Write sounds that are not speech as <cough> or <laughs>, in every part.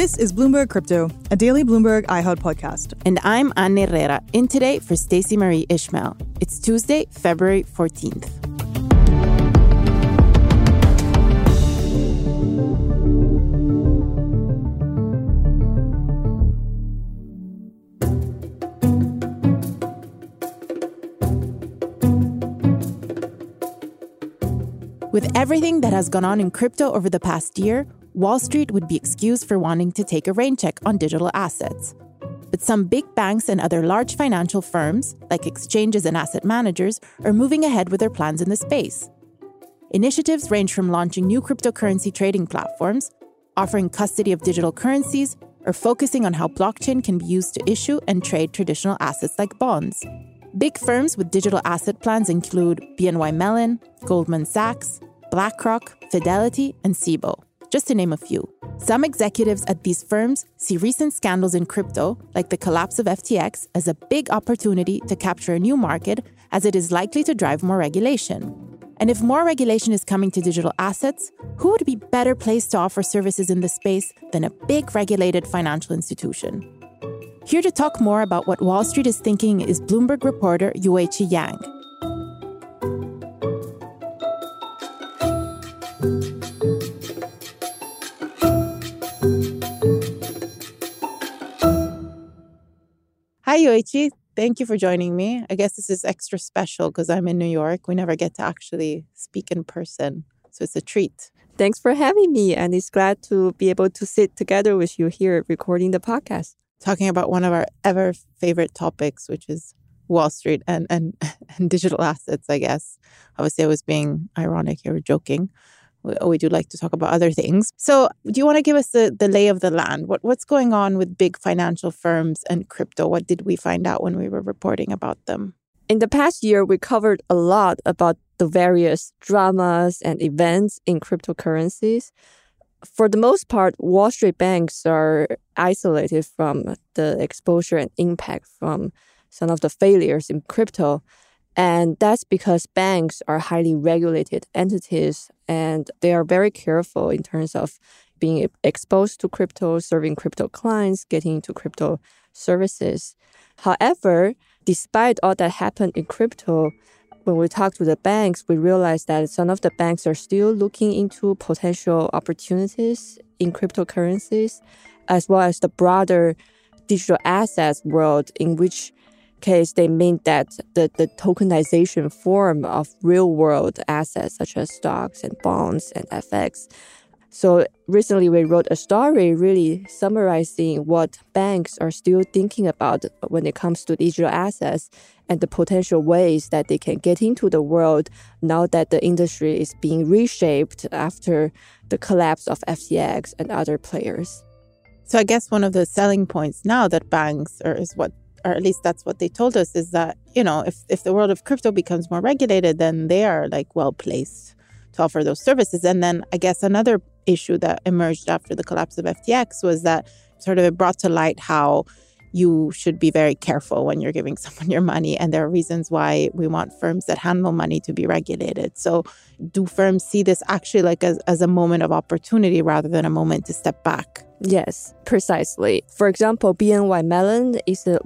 This is Bloomberg Crypto, a daily Bloomberg iHeart podcast. And I'm Anna Irrera, in today for Stacey Marie Ishmael. It's Tuesday, February 14th. With everything that has gone on in crypto over the past year, Wall Street would be excused for wanting to take a rain check on digital assets. But some big banks and other large financial firms, like exchanges and asset managers, are moving ahead with their plans in the space. Initiatives range from launching new cryptocurrency trading platforms, offering custody of digital currencies, or focusing on how blockchain can be used to issue and trade traditional assets like bonds. Big firms with digital asset plans include BNY Mellon, Goldman Sachs, BlackRock, Fidelity, and Cboe, just to name a few. Some executives at these firms see recent scandals in crypto, like the collapse of FTX, as a big opportunity to capture a new market as it is likely to drive more regulation. And if more regulation is coming to digital assets, who would be better placed to offer services in this space than a big regulated financial institution? Here to talk more about what Wall Street is thinking is Bloomberg reporter Yueqi Yang. Hi, Yueqi. Thank you for joining me. I guess this is extra special because I'm in New York. We never get to actually speak in person. So it's a treat. Thanks for having me. And it's glad to be able to sit together with you here recording the podcast talking about one of our ever favorite topics, which is Wall Street and and, <laughs> and digital assets. I guess obviously I was being ironic here, joking. We, we do like to talk about other things. So, do you want to give us the, the lay of the land? What what's going on with big financial firms and crypto? What did we find out when we were reporting about them? In the past year, we covered a lot about the various dramas and events in cryptocurrencies for the most part, Wall Street banks are isolated from the exposure and impact from some of the failures in crypto. And that's because banks are highly regulated entities and they are very careful in terms of being exposed to crypto, serving crypto clients, getting into crypto services. However, despite all that happened in crypto, when we talked to the banks, we realized that some of the banks are still looking into potential opportunities in cryptocurrencies, as well as the broader digital assets world, in which case they mean that the, the tokenization form of real world assets such as stocks and bonds and FX so recently we wrote a story really summarizing what banks are still thinking about when it comes to digital assets and the potential ways that they can get into the world now that the industry is being reshaped after the collapse of FTX and other players. So I guess one of the selling points now that banks or is what or at least that's what they told us is that, you know, if if the world of crypto becomes more regulated, then they are like well placed to offer those services. And then I guess another issue that emerged after the collapse of FTX was that sort of it brought to light how you should be very careful when you're giving <laughs> someone your money. And there are reasons why we want firms that handle money to be regulated. So, do firms see this actually like as, as a moment of opportunity rather than a moment to step back? Yes, precisely. For example, BNY Mellon is a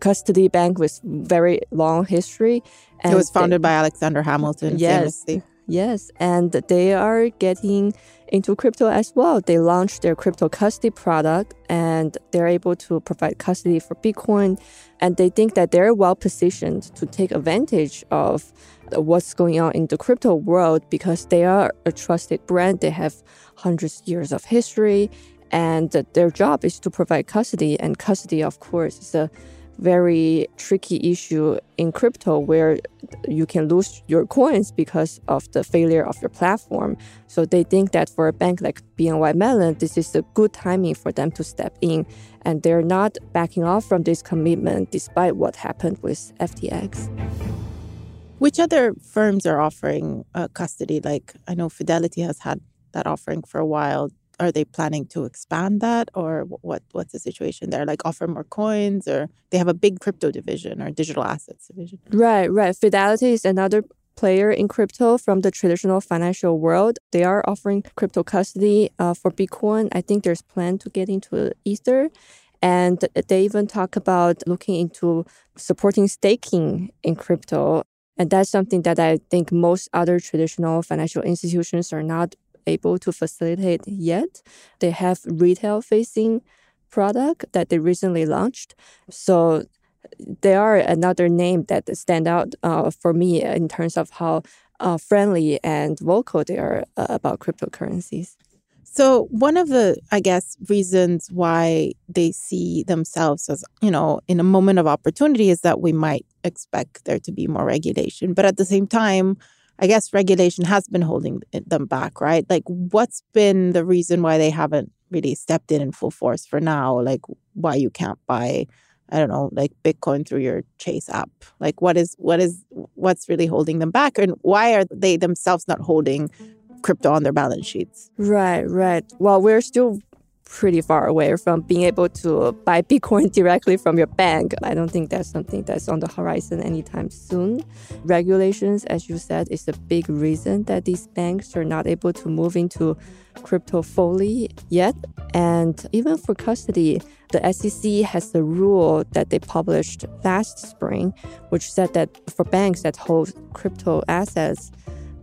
custody bank with very long history. And it was founded they, by Alexander Hamilton, yes, famously. Yes, and they are getting into crypto as well. They launched their crypto custody product and they're able to provide custody for Bitcoin. And they think that they're well positioned to take advantage of what's going on in the crypto world because they are a trusted brand. They have hundreds of years of history and their job is to provide custody. And custody, of course, is a very tricky issue in crypto where you can lose your coins because of the failure of your platform. So they think that for a bank like BNY Mellon, this is a good timing for them to step in. And they're not backing off from this commitment despite what happened with FTX. Which other firms are offering uh, custody? Like I know Fidelity has had that offering for a while are they planning to expand that or what what's the situation there? Like offer more coins or they have a big crypto division or digital assets division? Right right. Fidelity is another player in crypto from the traditional financial world. They are offering crypto custody uh, for bitcoin. I think there's plan to get into ether and they even talk about looking into supporting staking in crypto and that's something that I think most other traditional financial institutions are not able to facilitate yet. They have retail facing product that they recently launched. So they are another name that stand out uh, for me in terms of how uh, friendly and vocal they are uh, about cryptocurrencies. So one of the, I guess, reasons why they see themselves as, you know, in a moment of opportunity is that we might expect there to be more regulation. But at the same time, I guess regulation has been holding them back, right? Like, what's been the reason why they haven't really stepped in in full force for now? Like, why you can't buy, I don't know, like Bitcoin through your Chase app? Like, what is what is what's really holding them back, and why are they themselves not holding crypto on their balance sheets? Right, right. Well, we're still pretty far away from being able to buy <laughs> Bitcoin directly from your bank. I don't think that's something that's on the horizon anytime soon. Regulations, as you said, is a big reason that these banks are not able to move into crypto fully yet. And even for custody, the SEC has a rule that they published last spring, which said that for banks that hold crypto assets,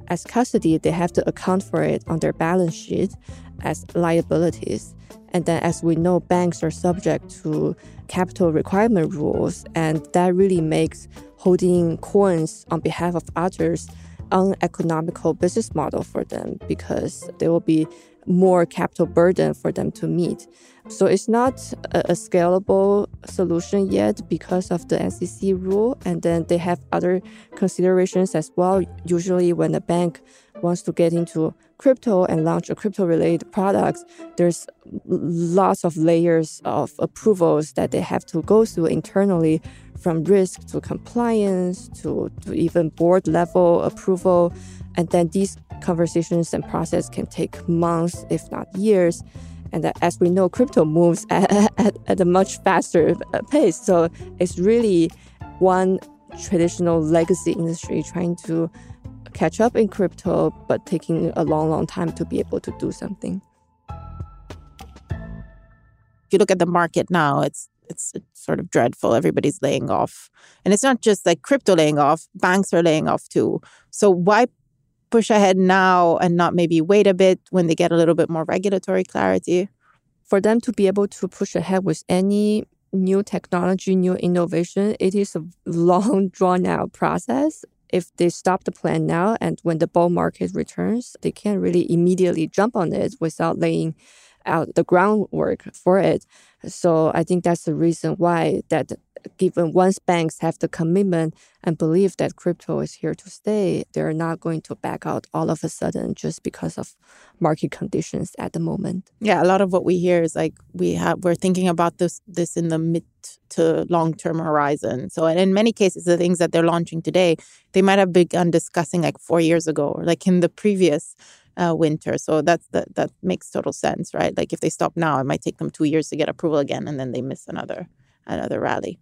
as custody, they have to account for it on their balance sheet as liabilities. And then, as we know, banks are subject to capital requirement rules, and that really makes holding coins on behalf of others uneconomical business model for them because there will be more capital burden for them to meet. So it's not a, a, scalable solution yet because of the SEC rule. And then they have other considerations as well. Usually, when a bank wants to get into crypto and launch a crypto related products, there's lots of layers of approvals that they have to go through internally from risk to compliance to, to even board level approval. And then these conversations and process can take months, if not years. And as we know, crypto moves <laughs> at, at, at a much faster uh, pace. So it's really one traditional legacy industry trying to catch up in crypto, but taking a long, long time to be able to do something. If you look at the market now, it's, it's sort of dreadful. Everybody's laying off, and it's not just like crypto laying off; banks are laying off too. So why push ahead now and not maybe wait a bit when they get a little bit more regulatory clarity? For them to be able to push ahead with any new technology, new innovation, it is a long, <laughs> drawn out process if they stop the plan now and when the bull market returns, they can't really immediately jump on it without laying out the groundwork for it. So I think that's the reason why that given once banks have the commitment and believe that crypto is here to stay, they're not going to back out all of a sudden just because of market conditions at the moment. Yeah, a lot of what we hear is like we have we're thinking about this this in the mid to long term horizon. So and in many cases the things that they're launching today, they might have begun discussing like four years ago or like in the previous uh, winter. So that's that that makes total sense, right? Like if they stop now, it might take them two years to get approval again, and then they miss another another rally.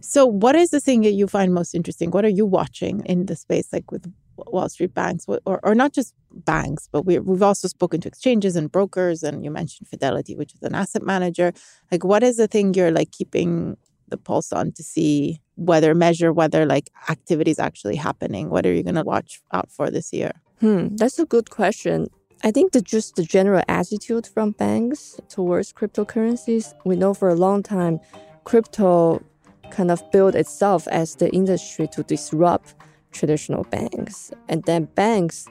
So, what is the thing that you find most interesting? What are you watching in the space, like with Wall Street banks, or, or not just banks, but we, we've also spoken to exchanges and brokers, and you mentioned Fidelity, which is an asset manager. Like, what is the thing you're like keeping the pulse on to see whether measure whether like activity is actually happening? What are you going to watch out for this year? Hmm, that's a good question. I think the just the general attitude from banks towards cryptocurrencies. We know for a long time, crypto kind of built itself as the industry to disrupt traditional banks. And then banks,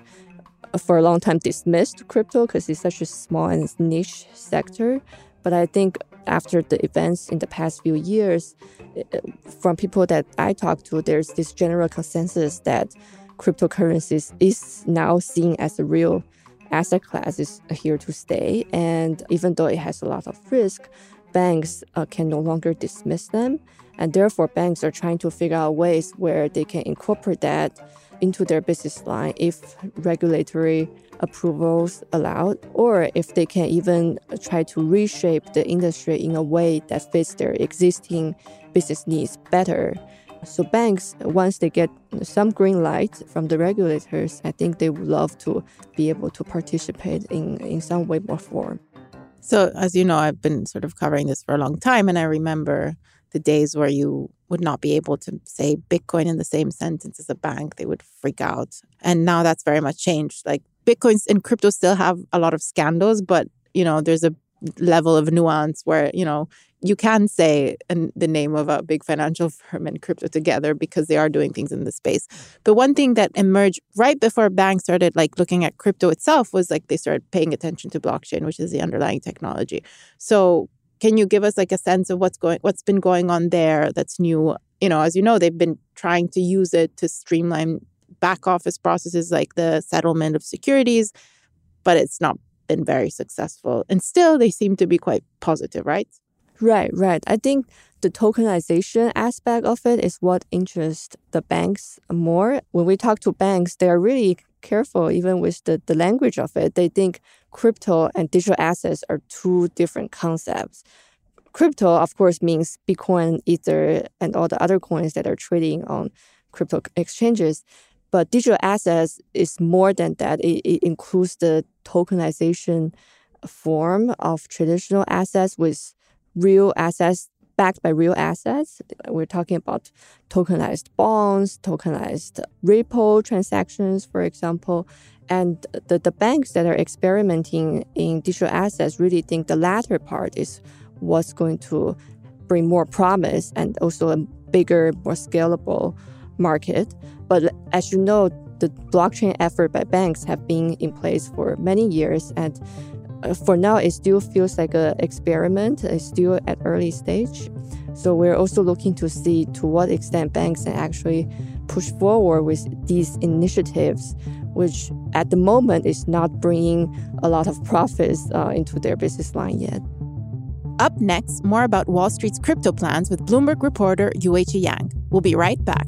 uh, for a long time, dismissed crypto because it's such a small and niche sector. But I think after the events in the past few years, uh, from people that I talk to, there's this general consensus that cryptocurrencies is now seen as a real asset class is here to stay. And even though it has a lot of risk, banks uh, can no longer dismiss them. And therefore, banks are trying to figure out ways where they can incorporate that into their business line if regulatory approvals allowed, or if they can even try to reshape the industry in a way that fits their existing business needs better. So banks, once they get some green light from the regulators, I think they would love to be able to participate in, in some way or form. So as you know, I've been sort of covering this for a long time, and I remember the days where you would not be able to say Bitcoin in the same sentence as a bank. They would freak out. And now that's very much changed. Like Bitcoins and crypto still have a lot of scandals, but you know, there's a level of nuance where, you know, you can say an, the name of a big financial <laughs> firm and crypto together because they are doing things in the space. But one thing that emerged right before banks started like looking at crypto itself was like they started paying attention to blockchain, which is the underlying technology. So can you give us like a sense of what's going what's been going on there that's new? You know, as you know, they've been trying to use it to streamline back office processes like the settlement of securities, but it's not been very successful. And still they seem to be quite positive, right? Right, right. I think the tokenization aspect of it is what interests the banks more. When we talk to banks, they are really careful even with the, the language of it. They think crypto and digital assets are two different concepts. Crypto, of course, means Bitcoin, Ether, and all the other coins that are trading on crypto exchanges. But digital assets is more than that. It, it includes the tokenization form of traditional assets with real assets backed by real assets. We're talking about tokenized bonds, tokenized repo transactions, for example. And the, the banks that are experimenting in digital assets really think the latter part is what's going to bring more promise and also a bigger, more scalable market. But as you know, the blockchain effort by banks have been in place for many years and for now, it still feels like an experiment. It's still at early stage. So we're also looking to see to what extent banks can actually push forward with these initiatives, which at the moment is not bringing a lot of profits uh, into their business line yet. Up next, more about Wall Street's crypto plans with Bloomberg reporter Yueqi Yang. We'll be right back.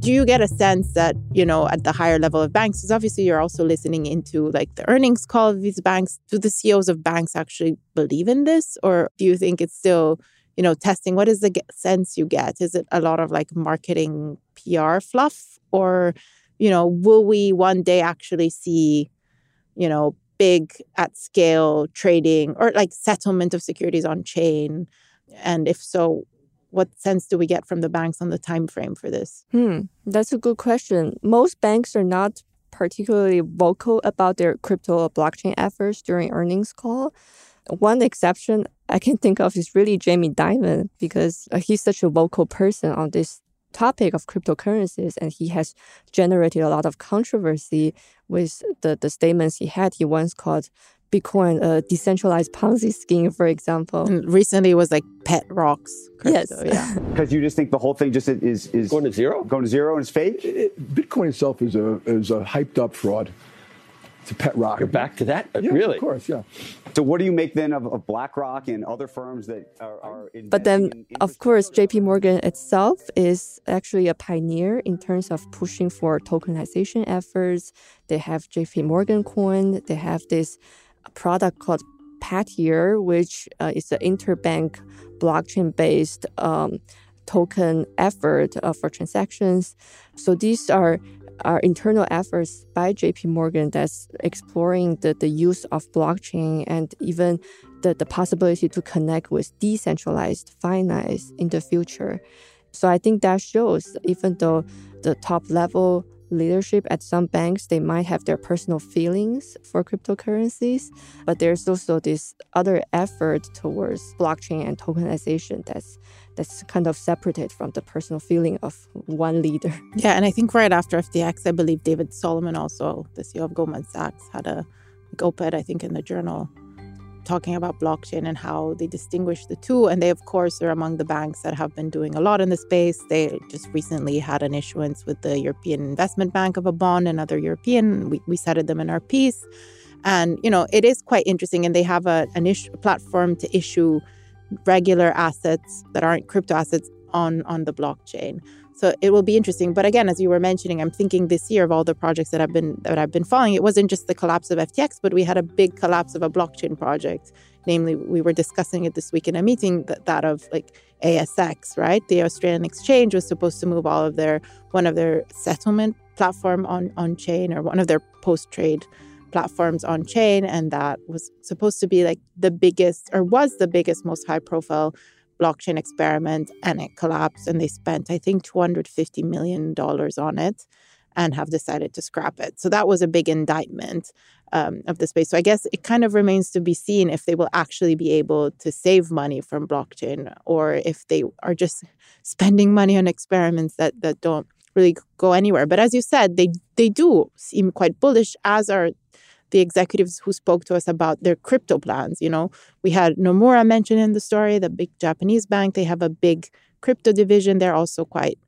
Do you get a sense that you know at the higher level of banks because obviously you're also listening into like the earnings call of these banks. Do the ceos of banks actually believe in this? Or do you think it's still you know testing? What is the sense you get? Is it a lot of like marketing pr fluff? Or you know will we one day actually see you know big at scale trading or like settlement of securities on chain? And if so what sense do we get from the banks on the time frame for this? Hmm, that's a good question. Most banks are not particularly vocal about their crypto or blockchain efforts during earnings call. One exception I can think of is really Jamie Dimon because he's such a vocal person on this topic of cryptocurrencies and he has generated a lot of controversy with the, the statements he had. He once called Bitcoin a decentralized Ponzi scheme, for example. And recently it was like pet rocks. Crypto, yes. yeah. <laughs> Because you just think the whole thing just is is Going to zero? going to zero and it's fake. It, Bitcoin itself is a is a hyped up fraud. It's a pet rock. You're back to that? Yeah, really? Of course, yeah. So what do you make then of, of BlackRock and other firms that are? are But then, in of course, JP Morgan itself is actually a pioneer in terms of pushing for tokenization efforts. They have JP Morgan Coin. They have this product called Partior, which uh, is an interbank blockchain based um, token effort uh, for transactions. So these are our internal efforts by JP Morgan that's exploring the, the use of blockchain and even the, the possibility to connect with decentralized finance in the future. So I think that shows even though the top level leadership at some banks they might have their personal feelings for cryptocurrencies but there's also this other effort towards blockchain and tokenization that's that's kind of separated from the personal feeling of one leader. <laughs> Yeah, and I think right after FTX, I believe David Solomon, also the CEO of Goldman Sachs, had a like, op-ed, I think, in the journal talking about blockchain and how they distinguish the two. And they, of course, are among the banks that have been doing a lot in the space. They just recently had an issuance with the European Investment Bank of a bond, another European. We, we cited them in our piece. And, you know, it is quite interesting. And they have a, an platform to issue regular assets that aren't crypto assets on, on the blockchain. So it will be interesting. But again, as you were mentioning, I'm thinking this year of all the projects that I've been that I've been following. It wasn't just the collapse of FTX, but we had a big collapse of a blockchain project. Namely, we were discussing it this week in a meeting that, that of like ASX, right? The Australian exchange was supposed to move all of their one of their settlement platform on on chain or one of their post trade platforms on chain, and that was supposed to be like the biggest or was the biggest, most high profile blockchain experiment and it collapsed and they spent i think 250 million dollars on it and have decided to scrap it. So that was a big indictment um, of the space. So i guess it kind of remains to be seen if they will actually be able to save money from blockchain or if they are just spending money on experiments that that don't really go anywhere. But as you said they they do seem quite bullish as are the executives who spoke to us about their crypto plans. You know, we had Nomura mentioned in the story, the big Japanese bank. They have a big crypto division. They're also quite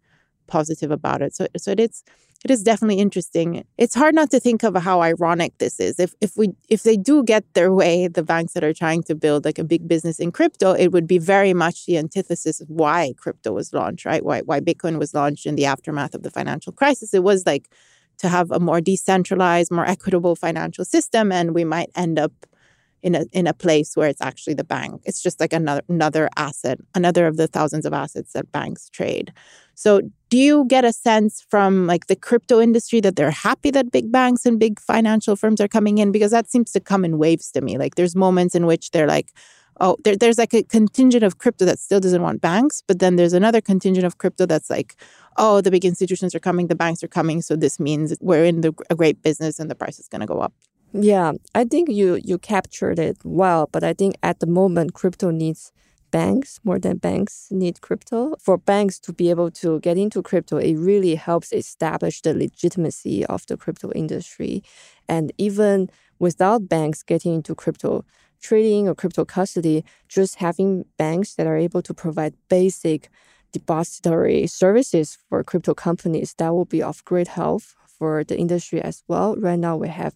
positive about it. So, so it's it is definitely interesting. It's hard not to think of how ironic this is. If if we if they do get their way, the banks that are trying to build like a big business in crypto, it would be very much the antithesis of why crypto was launched, right? Why why Bitcoin was launched in the aftermath of the financial crisis. It was like to have a more decentralized, more equitable financial system, and we might end up in a in a place where it's actually the bank. It's just like another another asset, another of the thousands of assets that banks trade. So, do you get a sense from like the crypto industry that they're happy that big banks and big financial firms are coming in? Because that seems to come in waves to me. Like there's moments in which they're like, oh, there, there's like a contingent of crypto that still doesn't want banks, but then there's another contingent of crypto that's like, oh, the big institutions are coming, the banks are coming, so this means we're in the, a great business and the price is going to go up. Yeah, I think you you captured it well, but I think at the moment crypto needs banks more than banks need crypto. For banks to be able to get into crypto, it really helps establish the legitimacy of the crypto industry. And even without banks getting into crypto trading or crypto custody, just having banks that are able to provide basic depository services for crypto companies, that will be of great help for the industry as well. Right now, we have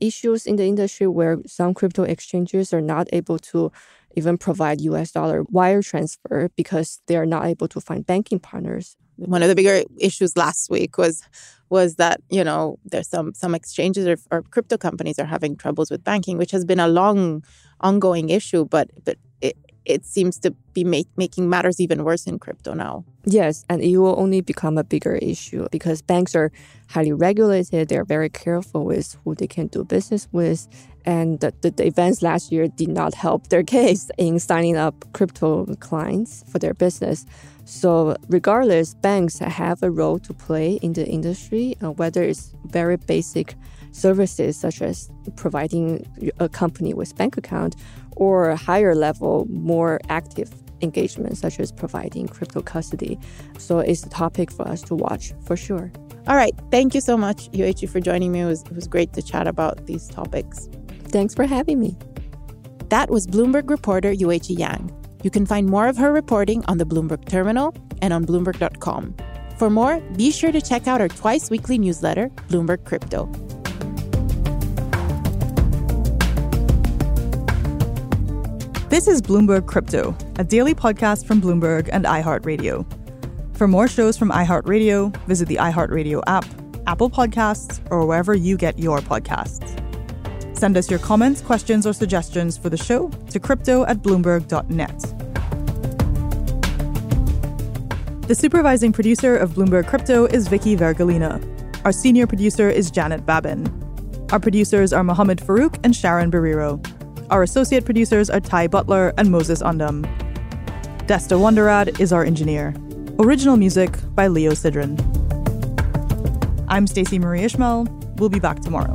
issues in the industry where some crypto exchanges are not able to even provide US dollar wire transfer because they are not able to find banking partners. One of the bigger issues last week was was that you know there's some some exchanges or, or crypto companies are having troubles with banking, which has been a long ongoing issue. But but it, it seems to be make, making matters even worse in crypto now. Yes, and it will only become a bigger issue because banks are highly regulated. They're very careful with who they can do business with. And the, the, the, events last year did not help their <laughs> case in signing up crypto clients for their business. So, regardless, banks have a role to play in the industry, uh, whether it's very basic services such as providing a company with bank account or higher level, more active engagement such as providing crypto custody. So it's a topic for us to watch for sure. All right. Thank you so much, Yueqi, for joining me. It was, it was great to chat about these topics. Thanks for having me. That was Bloomberg reporter Yueqi Yang. You can find more of her reporting on the Bloomberg Terminal and on Bloomberg.com. For more, be sure to check out our twice weekly newsletter, Bloomberg Crypto. This is Bloomberg Crypto, a daily podcast from Bloomberg and iHeartRadio. For more shows from iHeartRadio, visit the iHeartRadio app, Apple Podcasts, or wherever you get your podcasts. Send us your comments, questions, or suggestions for the show to crypto at bloomberg.net. The supervising producer of Bloomberg Crypto is Vicky Vergolina. Our senior producer is Janet Babin. Our producers are Mohammed Farouk and Sharon Barrero. Our associate producers are Ty Butler and Moses Undum. Desta Wonderad is our engineer. Original music by Leo Sidran. I'm Stacey Marie Ishmael. We'll be back tomorrow.